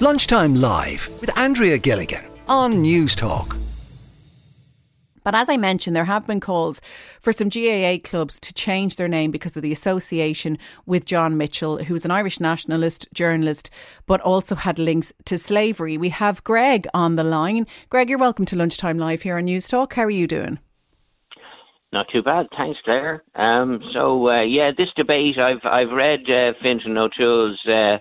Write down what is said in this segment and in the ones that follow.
Lunchtime Live with Andrea Gilligan on Newstalk. But as I mentioned, there have been calls for some GAA clubs to change their name because of the association with John Mitchel, who was an Irish nationalist journalist, but also had links to slavery. We have Greg on the line. Greg, you're welcome to Lunchtime Live here on Newstalk. How are you doing? Not too bad, thanks, Clare. Um, so uh, yeah, this debate I've I've read uh, Fintan O'Toole's uh,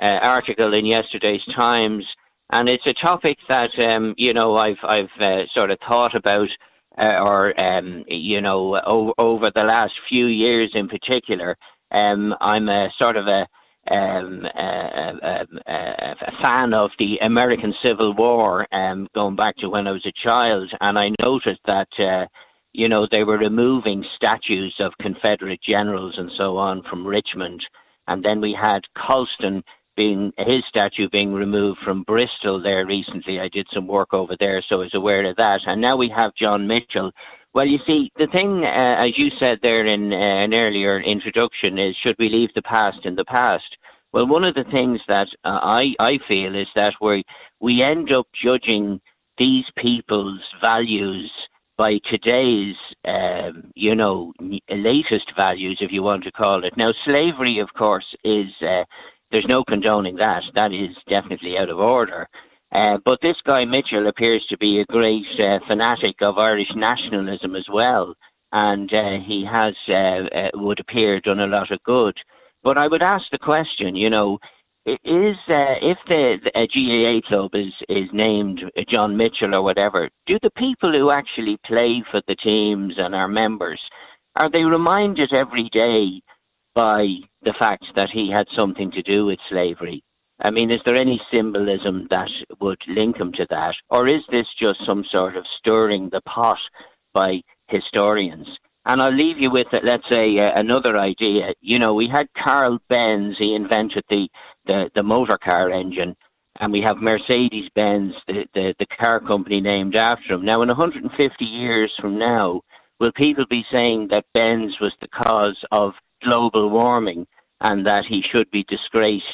uh, article in yesterday's Times, and it's a topic that um, you know I've I've uh, sort of thought about, uh, or um, you know o- over the last few years in particular. Um, I'm a sort of a um, a, a, a, fan of the American Civil War, um, going back to when I was a child, and I noticed that uh, you know they were removing statues of Confederate generals and so on from Richmond, and then we had Colston being his statue being removed from Bristol there recently. I did some work over there, so I was aware of that. And now we have John Mitchel. Well, you see, the thing, uh, as you said there in uh, an earlier introduction, is should we leave the past in the past? Well, one of the things that uh, I I feel is that we we end up judging these people's values by today's, um, you know, latest values, if you want to call it. Now, slavery, of course, is uh, there's no condoning that. That is definitely out of order. Uh, but this guy Mitchel appears to be a great uh, fanatic of Irish nationalism as well, and uh, he has, uh, uh, would appear, done a lot of good. But I would ask the question, you know, is uh, if the, the GAA club is is named John Mitchel or whatever, do the people who actually play for the teams and are members are they reminded every day by the fact that he had something to do with slavery. I mean, is there any symbolism that would link him to that? Or is this just some sort of stirring the pot by historians? And I'll leave you with, let's say, uh, another idea. You know, we had Carl Benz, he invented the, the, the motor car engine, and we have Mercedes Benz, the, the, the car company named after him. Now, in 150 years from now, will people be saying that Benz was the cause of global warming and that he should be disgraced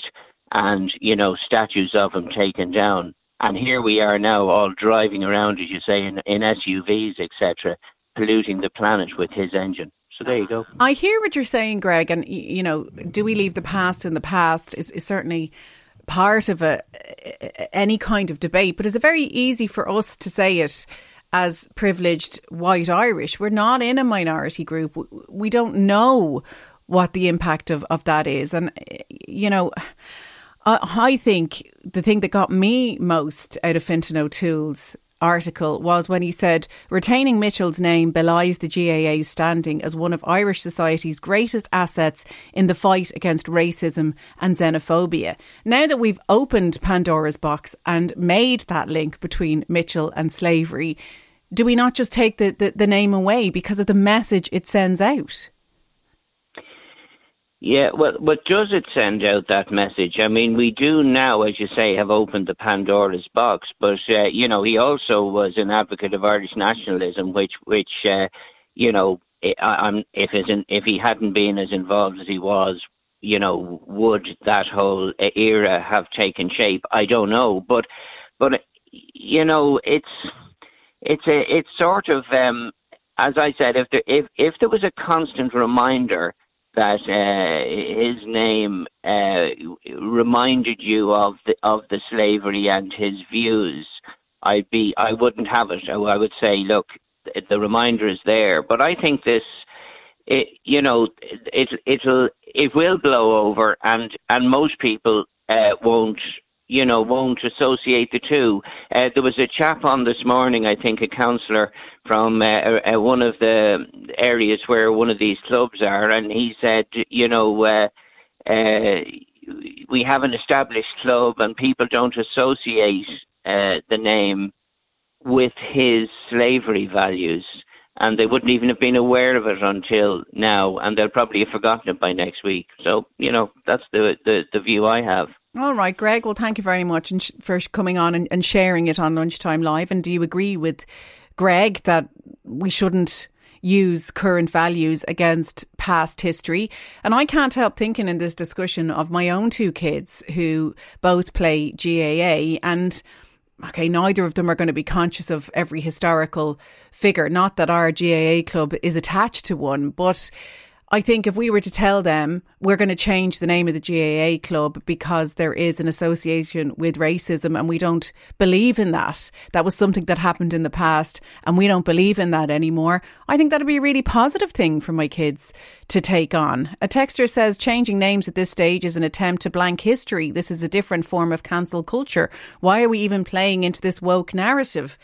and, you know, statues of him taken down. And here we are now all driving around, as you say, in, in SUVs, etc., polluting the planet with his engine. So there you go. I hear what you're saying, Greg. And, you know, do we leave the past in the past is, is certainly part of a any kind of debate, but it's very easy for us to say it as privileged white Irish. We're not in a minority group. We don't know what the impact of, of that is. And, you know, I, think the thing that got me most out of Fintan O'Toole's article was when he said retaining Mitchel's name belies the GAA's standing as one of Irish society's greatest assets in the fight against racism and xenophobia. Now that we've opened Pandora's box and made that link between Mitchel and slavery, do we not just take the, the, the name away because of the message it sends out? Yeah, well, but does it send out that message? I mean, we do now, as you say, have opened the Pandora's box. But uh, you know, he also was an advocate of Irish nationalism, which, which, uh, you know, I, if if he hadn't been as involved as he was, you know, would that whole era have taken shape? I don't know, but, but you know, it's it's a it's sort of um, as I said, if there if if there was a constant reminder that uh, his name uh, reminded you of the of the slavery and his views, I'd be I wouldn't have it. I would say, look, the reminder is there. But I think this, it, you know, it it'll it will blow over, and and most people uh, won't you know, won't associate the two. Uh, there was a chap on this morning, I think, a councillor from uh, uh, one of the areas where one of these clubs are, and he said, you know, uh, uh, we have an established club, and people don't associate uh, the name with his slavery values. And they wouldn't even have been aware of it until now, and they'll probably have forgotten it by next week. So, you know, that's the the, the view I have. All right, Greg. Well, thank you very much for coming on and, and sharing it on Lunchtime Live. And do you agree with Greg that we shouldn't, use current values against past history. And I can't help thinking in this discussion of my own two kids who both play GAA and okay, neither of them are going to be conscious of every historical figure. Not that our GAA club is attached to one, but I think if we were to tell them we're going to change the name of the GAA club because there is an association with racism and we don't believe in that, that was something that happened in the past and we don't believe in that anymore, I think that'd be a really positive thing for my kids to take on. A texter says changing names at this stage is an attempt to blank history. This is a different form of cancel culture. Why are we even playing into this woke narrative?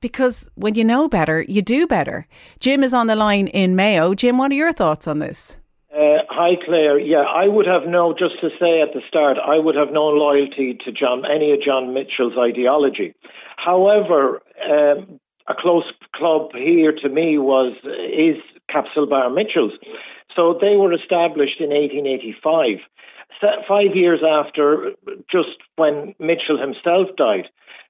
Because when you know better, you do better. Jim is on the line in Mayo. Jim, what are your thoughts on this? Uh, hi, Clare. Yeah, I would have no, just to say at the start, I would have no loyalty to John, any of John Mitchel's ideology. However, um, a close club here to me was is Castlebar Mitchels. So they were established in 1885, five years after just when Mitchel himself died.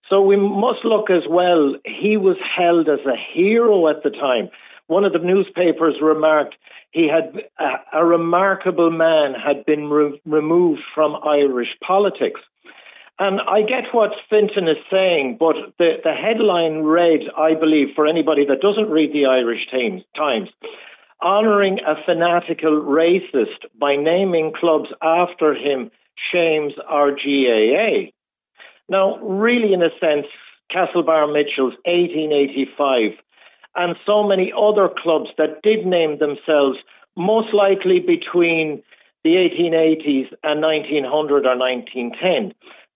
So we must look as well. He was held as a hero at the time. One of the newspapers remarked he had a, a remarkable man had been re- removed from Irish politics. And I get what Fintan is saying, but the, the headline read, I believe, for anybody that doesn't read the Irish Times, honouring a fanatical racist by naming clubs after him shames our GAA. Now, really, in a sense, Castlebar Mitchel's 1885 and so many other clubs that did name themselves most likely between the 1880s and 1900 or 1910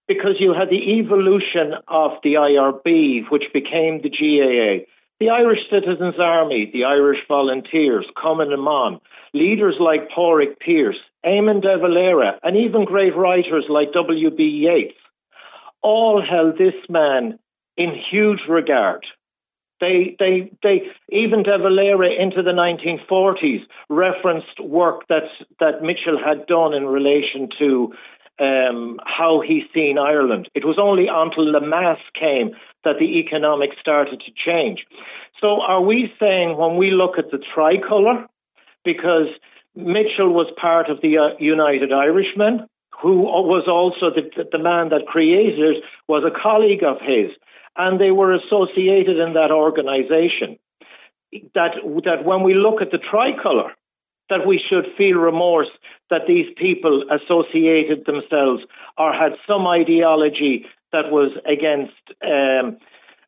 because you had the evolution of the IRB, which became the GAA, the Irish Citizens Army, the Irish Volunteers, Cumann na mBan, leaders like Pádraig Pearse, Eamon de Valera, and even great writers like W.B. Yeats all held this man in huge regard. They, they, they, even De Valera into the 1940s referenced work that, that Mitchel had done in relation to um, how he's seen Ireland. It was only until Lemass came that the economics started to change. So, are we saying when we look at the tricolour, because Mitchel was part of the uh, United Irishmen, who was also the, the man that created it, was a colleague of his, and they were associated in that organization. That, that when we look at the tricolour, that we should feel remorse that these people associated themselves or had some ideology that was against um,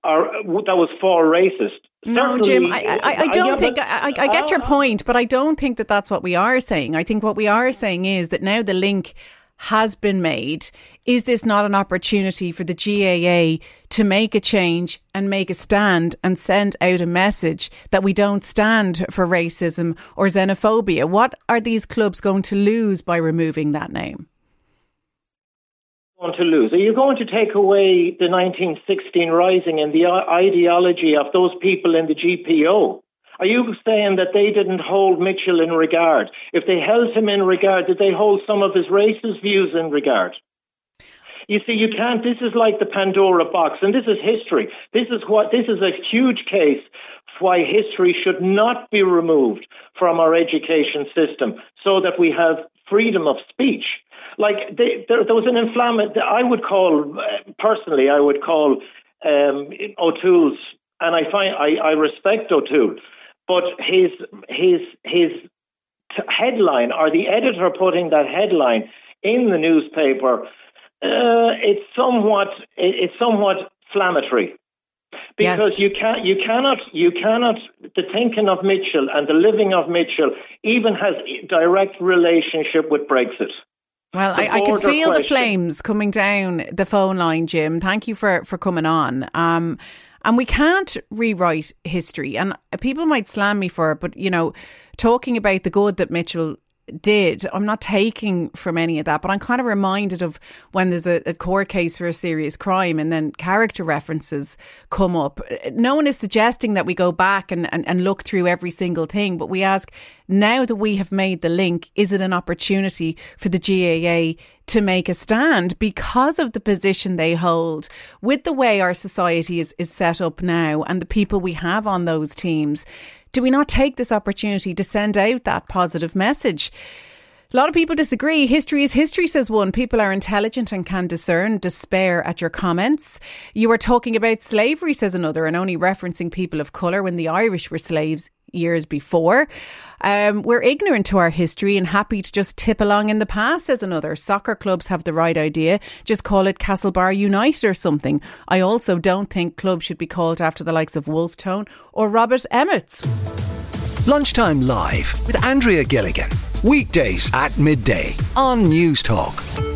or that was for racist. No, Jim, I, I, I don't think, I, I get your point, but I don't think that that's what we are saying. I think what we are saying is that now the link has been made. Is this not an opportunity for the GAA to make a change and make a stand and send out a message that we don't stand for racism or xenophobia? What are these clubs going to lose by removing that name? To lose? Are you going to take away the 1916 Rising and the ideology of those people in the GPO? Are you saying that they didn't hold Mitchel in regard? If they held him in regard, did they hold some of his racist views in regard? You see, you can't. This is like the Pandora box, and this is history. This is what. This is a huge case why history should not be removed from our education system, so that we have freedom of speech. Like they, there, there was an inflammatory. I would call personally. I would call um, O'Toole's, and I find I, I respect O'Toole but his his his t- headline or the editor putting that headline in the newspaper, uh, it's somewhat it's somewhat inflammatory because yes. you can you cannot you cannot the thinking of Mitchel and the living of Mitchel even has direct relationship with Brexit. Well, I, I, can feel question. the flames coming down the phone line, Jim. Thank you for for coming on. Um, and we can't rewrite history. And people might slam me for it, but, you know, talking about the good that Mitchel did. I'm not taking from any of that, but I'm kind of reminded of when there's a, a, court case for a serious crime and then character references come up. No one is suggesting that we go back and, and, and look through every single thing, but we ask now that we have made the link, is it an opportunity for the GAA to make a stand because of the position they hold with the way our society is, is set up now and the people we have on those teams? Do we not take this opportunity to send out that positive message? A lot of people disagree. History is history, says one. People are intelligent and can discern despair at your comments. You are talking about slavery, says another, and only referencing people of colour when the Irish were slaves years before. Um, we're ignorant to our history and happy to just tip along in the past, says another. Soccer clubs have the right idea. Just call it Castlebar United or something. I also don't think clubs should be called after the likes of Wolfe Tone or Robert Emmets. Lunchtime Live with Andrea Gilligan. Weekdays at midday on Newstalk.